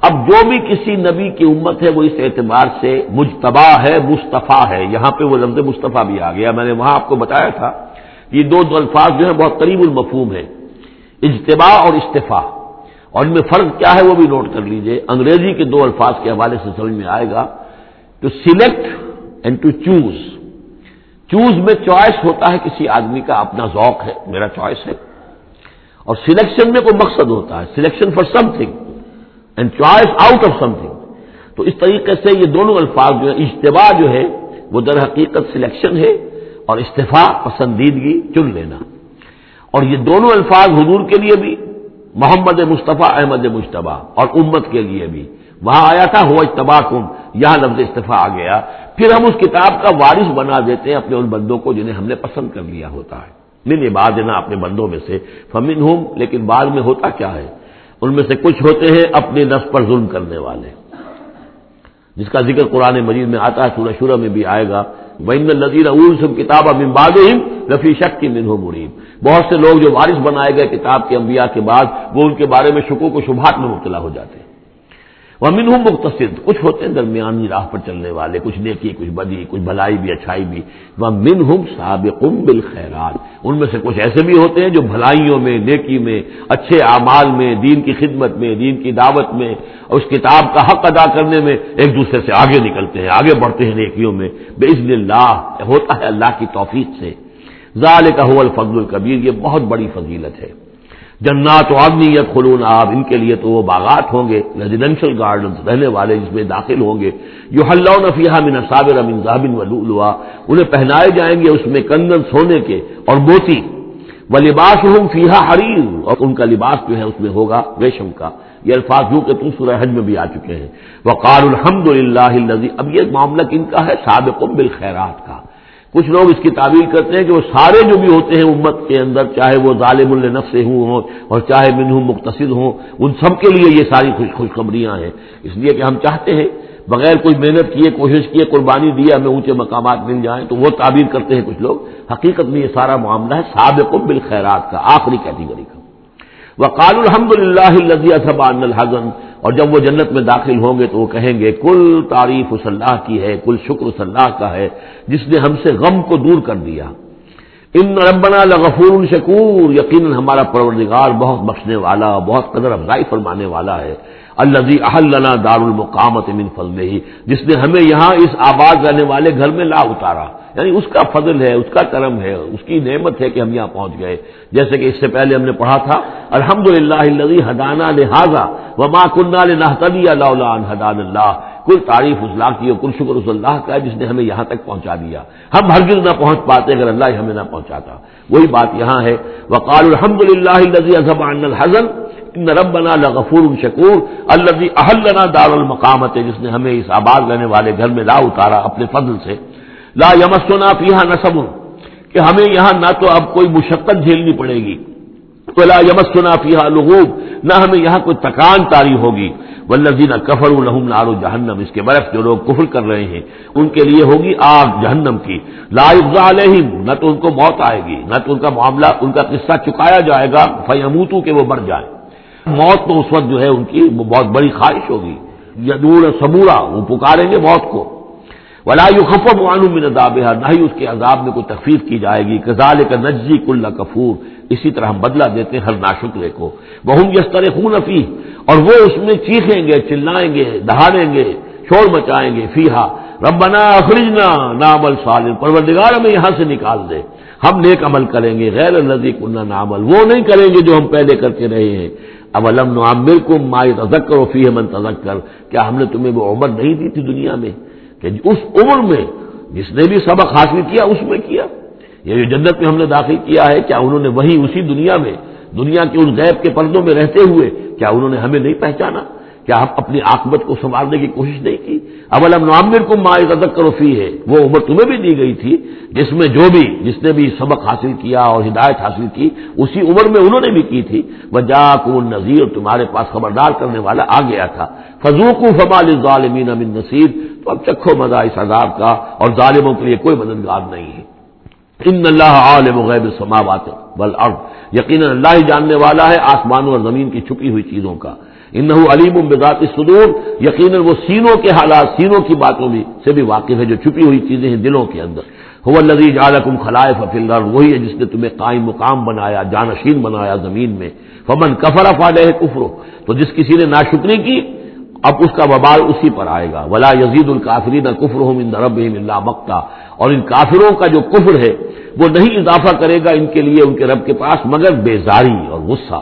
اب جو بھی کسی نبی کی امت ہے، وہ اس اعتبار سے مجتبا ہے، مصطفیٰ ہے۔ یہاں پہ وہ لفظ مصطفیٰ بھی آ گیا۔ میں نے وہاں آپ کو بتایا تھا، یہ دو دو الفاظ جو ہیں، بہت قریب المفہوم ہے اجتبا اور استفاع۔ اور ان میں فرق کیا ہے وہ بھی نوٹ کر لیجیے۔ انگریزی کے دو الفاظ کے حوالے سے سمجھ میں آئے گا۔ To select and to choose choose میں چوائس ہوتا ہے کسی آدمی کا، اپنا ذوق ہے، میرا چوائس ہے۔ اور سلیکشن میں کوئی مقصد ہوتا ہے۔ Selection for something and choice out of something تو اس طریقے سے یہ دونوں الفاظ جو ہے اجتباع جو ہے، وہ در حقیقت سلیکشن ہے اور استفاع، پسندیدگی، چن لینا۔ اور یہ دونوں الفاظ حضور کے لیے بھی محمد مصطفیٰ احمد مشتبہ اور امت کے لیے بھی۔ وہاں آیا تھا ہو اجتبا کم، یہاں لفظ استفاع آ گیا۔ پھر ہم اس کتاب کا وارث بنا دیتے ہیں اپنے ان بندوں کو جنہیں ہم نے پسند کر لیا ہوتا ہے۔ من بعد نا اپنے بندوں میں سے۔ فمن ہوں لیکن بعد میں ہوتا کیا ہے؟ ان میں سے کچھ ہوتے ہیں اپنے نفس پر ظلم کرنے والے۔ جس کا ذکر قرآن مجید میں آتا ہے، سورہ شورہ میں بھی آئے گا۔ بین النظیر اول سب کتاب اب امباد رفیع شک کی منہ مریب بہت سے لوگ جو وارث بنائے گئے کتاب کے انبیاء کے بعد، وہ ان کے بارے میں شکو کو شبہات میں مبتلا ہو جاتے ہیں۔ وہ من ہوں مختصر کچھ ہوتے ہیں درمیانی راہ پر چلنے والے، کچھ نیکی، کچھ بدی، کچھ بھلائی بھی، اچھائی بھی۔ وہ من ہوں سابق بالخیرات، ان میں سے کچھ ایسے بھی ہوتے ہیں جو بھلائیوں میں، نیکی میں، اچھے اعمال میں، دین کی خدمت میں، دین کی دعوت میں، اور اس کتاب کا حق ادا کرنے میں ایک دوسرے سے آگے نکلتے ہیں، آگے بڑھتے ہیں نیکیوں میں۔ بے عزن اللہ، ہوتا ہے اللہ کی توفیق سے۔ ظال کا حول فضل القبیر یہ بہت بڑی فضیلت ہے۔ جنات و آدمیت خلون آب ان کے لیے تو وہ باغات ہوں گے ریزیڈینشل گارڈن رہنے والے جس میں داخل ہوں گے۔ جو حلّہ نفیہ من صابر امن ذابن ولوا انہیں پہنائے جائیں گے اس میں کنگن سونے کے اور موتی۔ و لباس ہوں فیحا حریر اور ان کا لباس جو ہے اس میں ہوگا ریشم کا۔ یہ الفاظ جو کہ تم سورہ حج میں بھی آ چکے ہیں۔ وقال الحمد للہ اب یہ معاملہ کن کا ہے؟ سابق بالخیرات کا۔ کچھ لوگ اس کی تعبیر کرتے ہیں کہ وہ سارے جو بھی ہوتے ہیں امت کے اندر، چاہے وہ ظالم النف سے ہوں اور چاہے منہ مقتصد ہوں، ان سب کے لیے یہ ساری خوش خوشخبریاں ہیں۔ اس لیے کہ ہم چاہتے ہیں، بغیر کوئی محنت کیے، کوشش کیے، قربانی دی، ہمیں اونچے مقامات مل جائیں، تو وہ تعبیر کرتے ہیں کچھ لوگ۔ حقیقت میں یہ سارا معاملہ ہے سابق بالخیرات کا، آخری کیٹیگری کا۔ وقال الحمد للہ الحزن۔ اور جب وہ جنت میں داخل ہوں گے تو وہ کہیں گے، کل تعریف اس اللہ کی ہے، کل شکر اس اللہ کا ہے، جس نے ہم سے غم کو دور کر دیا۔ ان ربنا لغفور شکور۔ یقیناً ہمارا پروردگار بہت بخشنے والا، بہت قدر افزائی فرمانے والا ہے۔ الزی احلنا دار المقامت من فضل ہی جس نے ہمیں یہاں اس آباد رہنے والے گھر میں لا اتارا۔ یعنی اس کا فضل ہے، اس کا کرم ہے، اس کی نعمت ہے کہ ہم یہاں پہنچ گئے۔ جیسے کہ اس سے پہلے ہم نے پڑھا تھا الحمد للہ حدانہ لہٰذا و ماں کنہ نحتلی اللہ حدان اللہ۔ کل تعریف اس اللہ کی اور کل شکر اس اللہ کا ہے جس نے ہمیں یہاں تک پہنچا دیا۔ ہم ہرگز نہ پہنچ پاتے اگر اللہ ہمیں نہ پہنچاتا۔ وہی بات یہاں ہے۔ وقال الحمد للہ الحزن ان ربنا لغفور شکور الذي احلنا دار المقامت جس نے ہمیں اس آباد رہنے والے گھر میں لا اتارا اپنے فضل سے۔ لا یمسنا فیہا نصب کہ ہمیں یہاں نہ تو اب کوئی مشقت جھیلنی پڑے گی۔ تو لا یمسنا فیہا لغوب، نہ ہمیں یہاں کوئی تکان تاری ہوگی۔ والذین کفروا لهم نار جہنم اس کے برف جو لوگ کفر کر رہے ہیں، ان کے لیے ہوگی آگ جہنم کی۔ لا یغزا علیہم نہ تو ان کو موت آئے گی، نہ تو ان کا معاملہ، ان کا قصہ چکایا جائے گا۔ فیموتو کہ وہ مر جائیں۔ موت تو اس وقت جو ہے ان کی بہت بڑی خواہش ہوگی۔ یدور سبورا وہ پکاریں گے موت کو۔ ولا خفت وانو میں نہ ہی اس کے عذاب میں کوئی تخفیف کی جائے گی۔ کزال کا نجی کل کفور اسی طرح ہم بدلا دیتے ہیں ہر ناشکرے کو۔ وہ یس طرح خون افی اور وہ اس میں چیخیں گے، چلائیں گے دہاڑیں گے، شور مچائیں گے۔ فیحا ربنا اخرجنا نامل سالم پروردگار ہمیں یہاں سے نکال دے۔ ہم نیک عمل کریں گے، غیر النزی کنہ نامل وہ نہیں کریں گے جو ہم پہلے کرتے رہے ہیں۔ اب علم نعمر کو مائی تذکر و فی من تذکر، کیا ہم نے تمہیں وہ عمر نہیں دی تھی دنیا میں؟ کہ اس عمر میں جس نے بھی سبق حاصل کیا، اس میں کیا؟ یہ جو جنت میں ہم نے داخل کیا ہے، کیا انہوں نے وہی اسی دنیا میں، دنیا کے اس غیب کے پردوں میں رہتے ہوئے، کیا انہوں نے ہمیں نہیں پہچانا؟ کیا آپ اپنی آکمت کو سنبھالنے کی کوشش نہیں کی؟ اب نعمر کو ماں ادک فی ہے وہ عمر تمہیں بھی دی گئی تھی، جس میں جو بھی، جس نے بھی سبق حاصل کیا اور ہدایت حاصل کی، اسی عمر میں انہوں نے بھی کی تھی۔ وہ جا کو نذیر تمہارے پاس خبردار کرنے والا آ گیا تھا۔ فضوق فمال ظالمین امن نصیر۔ تو اب چکھو مزہ اس عذاب کا، اور ظالموں کے لیے کوئی مددگار نہیں ہے۔ ان اللہ عالم غیب سماوات بل یقیناً اللہ ہی جاننے والا ہے آسمانوں اور زمین کی چھپی ہوئی چیزوں کا۔ ان علیم بذات صدور یقیناً وہ سینوں کے حالات، سینوں کی باتوں بھی سے بھی واقف ہے جو چھپی ہوئی چیزیں ہیں دلوں کے اندر۔ ہو لذیذ عالکم خلائے ففل وہی ہے جس نے تمہیں قائم مقام بنایا، جانشین بنایا زمین میں۔ فمن کفر افالے کفرو تو جس کسی نے ناشکری کی اب اس کا وبال اسی پر آئے گا۔ ولا یزید الکافرین کفر ہوں رب اللہ مکتا اور ان کافروں کا جو کفر ہے، وہ نہیں اضافہ کرے گا ان کے لیے ان کے رب کے پاس، مگر بیزاری اور غصہ۔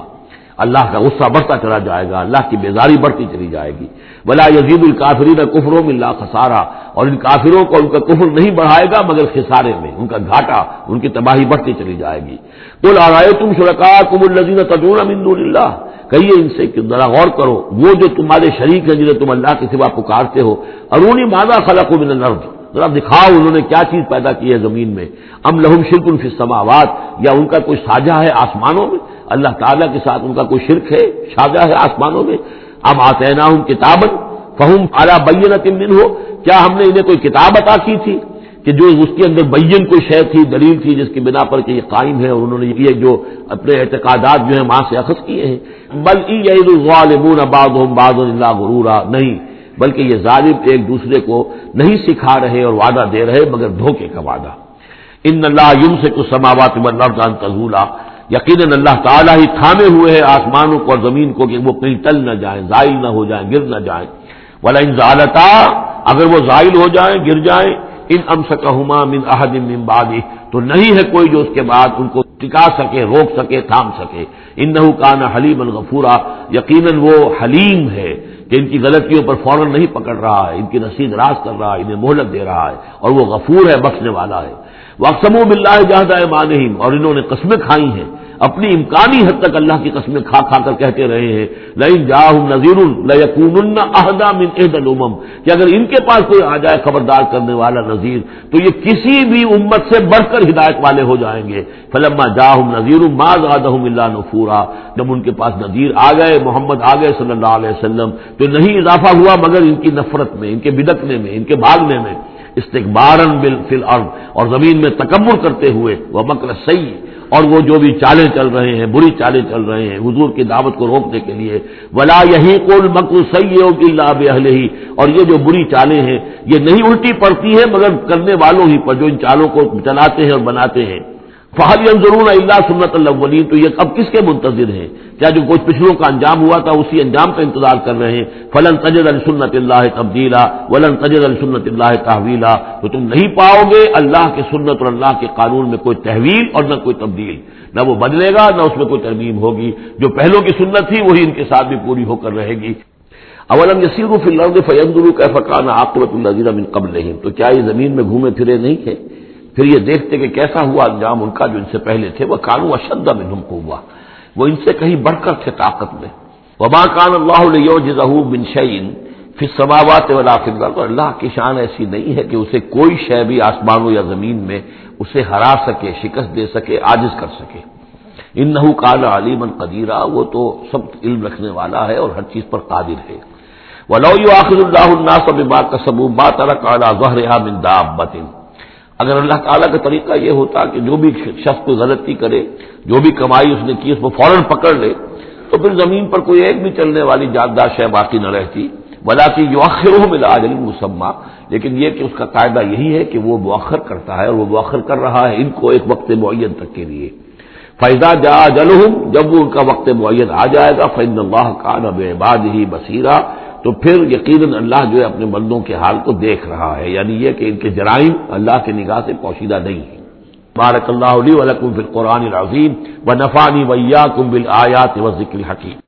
اللہ کا غصہ بڑھتا چلا جائے گا، اللہ کی بیزاری بڑھتی چلی جائے گی۔ بلا یزید الکافرین کفروں میں اللہ خسارا اور ان کافروں کو ان کا کفر نہیں بڑھائے گا، مگر خسارے میں، ان کا گھاٹا، ان کی تباہی بڑھتی چلی جائے گی۔ بول آ تم شرکا کم الزین تجور امند اللہ کہیے ان سے کہ ذرا غور کرو، وہ جو تمہارے شریک ہیں جنہیں تم اللہ کے سوا پکارتے ہو ارونی مادہ خلق من الارض؟ ذرا دکھاؤ انہوں نے کیا چیز پیدا کی ہے زمین میں۔ ام لہم شرک ان السماوات؟ یا ان کا کوئی ساجہ ہے آسمانوں میں؟ اللہ تعالیٰ کے ساتھ ان کا کوئی شرک ہے، ساجہ ہے آسمانوں میں؟ اب آتے نا ہوں کتابن فہم اعلیٰ بین ہو کیا ہم نے انہیں کوئی کتاب عطا کی تھی؟ کہ جو اس کے اندر بین کوئی شے تھی، دلیل تھی، جس کی بنا پر کہ یہ قائم ہے اور انہوں نے یہ جو اپنے اعتقادات جو ہیں ماں سے اخذ کیے ہیں۔ بل الغالبون بعضهم بعض اللہ غرورا، نہیں، بلکہ یہ ظالم ایک دوسرے کو نہیں سکھا رہے اور وعدہ دے رہے مگر دھوکے کا وعدہ۔ ان اللہ یم سے کچھ سماوات جان تزولا، یقیناً اللہ تعالیٰ ہی تھامے ہوئے ہیں آسمانوں کو اور زمین کو کہ وہ کہیں ٹل نہ جائیں، زائل نہ ہو جائیں، گر نہ جائیں۔ ولا ان ضالتا اگر وہ زائل ہو جائیں، گر جائیں ان ام سکما من احد من بعدی، تو نہیں ہے کوئی جو اس کے بعد ان کو ٹکا سکے، روک سکے، تھام سکے۔ ان نحو کان حلیم الغفورا یقیناً وہ حلیم ہے کہ ان کی غلطیوں پر فوراً نہیں پکڑ رہا ہے، ان کی رسید راز کر رہا ہے، انہیں مہلت دے رہا ہے، اور وہ غفور ہے، بخشنے والا ہے۔ وہ اقسم و بلّہ جہاں مانہم اور انہوں نے قسمیں کھائی ہیں۔ اپنی امکانی حد تک اللہ کی قسمیں کھا کھا کر کہتے رہے ہیں۔ لئی جا نذیر اہدا من الامم۔ کہ اگر ان کے پاس کوئی آ جائے خبردار کرنے والا نذیر، تو یہ کسی بھی امت سے بڑھ کر ہدایت والے ہو جائیں گے۔ فلما جا نذیر ماض آدم اللہ نفورا۔ جب ان کے پاس نذیر آ گئے، محمد آ گئے صلی اللہ علیہ وسلم، تو نہیں اضافہ ہوا مگر ان کی نفرت میں، ان کے بدکنے میں، ان کے بھاگنے میں۔ استقبارن بل فل اور زمین میں تکبر کرتے ہوئے، وہ مکر صحیح اور وہ جو بھی چالیں چل رہے ہیں، بری چالیں چل رہے ہیں، حضور کی دعوت کو روکنے کے لیے، ولا یہی کول مکر صحیح ہوگی لاب ہی اور یہ جو بری چالیں ہیں، یہ نہیں الٹی پڑتی ہے مگر کرنے والوں ہی پر جو ان چالوں کو چلاتے ہیں اور بناتے ہیں۔ فہل ضرور اللہ سنت اللہ تو یہ اب کس کے منتظر ہیں؟ کیا جو کچھ پچھلوں کا انجام ہوا تھا اسی انجام کا انتظار کر رہے ہیں؟ فلن تجد السنت اللہ تبدیلا ولن تجد السنت اللہ تحویلا تو تم نہیں پاؤ گے اللہ کے سنت اور اللہ کے قانون میں کوئی تحویل اور نہ کوئی تبدیل۔ نہ وہ بدلے گا، نہ اس میں کوئی ترمیم ہوگی۔ جو پہلوں کی سنت تھی وہی ان کے ساتھ بھی پوری ہو کر رہے گی۔ اولم یسیر فی الارض فیندرو کا فقان عاقبت النظیر من قبل نہیں تو کیا یہ زمین میں گھومے پھرے نہیں ہے پھر یہ دیکھتے کہ کیسا ہوا انجام ان کا جو ان سے پہلے تھے، وہ کانو اشد منہم کو ہوا وہ ان سے کہیں بڑھ کر تھے طاقت میں۔ وبا کان اللہ بن شعین پھر سماوات ولا تو اللہ کی شان ایسی نہیں ہے کہ اسے کوئی شے بھی آسمانوں یا زمین میں اسے ہرا سکے، شکست دے سکے، عاجز کر سکے۔ ان نہ کال علیمن قدیرہ وہ تو سب علم رکھنے والا ہے اور ہر چیز پر قادر ہے۔ ولو آخر اللہ الناس بات کا سبوت بات کالا ظہر من دابت اگر اللہ تعالیٰ کا طریقہ یہ ہوتا کہ جو بھی شخص کو غلطی کرے، جو بھی کمائی اس نے کی، اس کو فوراً پکڑ لے، تو پھر زمین پر کوئی ایک بھی چلنے والی جاندار شہ باقی نہ رہتی۔ بلا کہ جو آخر ہو ملا عجل مسمہ لیکن یہ کہ اس کا قاعدہ یہی ہے کہ وہ مؤخر کرتا ہے اور وہ مؤخر کر رہا ہے ان کو ایک وقت معین تک کے لیے۔ فائدہ جا جل جب وہ ان کا وقت معین آ جائے گا فیض اللہ کا نب بعد ہی بصیرہ تو پھر یقیناً اللہ جو ہے اپنے بندوں کے حال کو دیکھ رہا ہے یعنی یہ کہ ان کے جرائم اللہ کے نگاہ سے پوشیدہ نہیں ہے بارک اللہ علی ولکم فی القرآن العظیم و نفانی ویا کم بل آیات و ذکر حکیم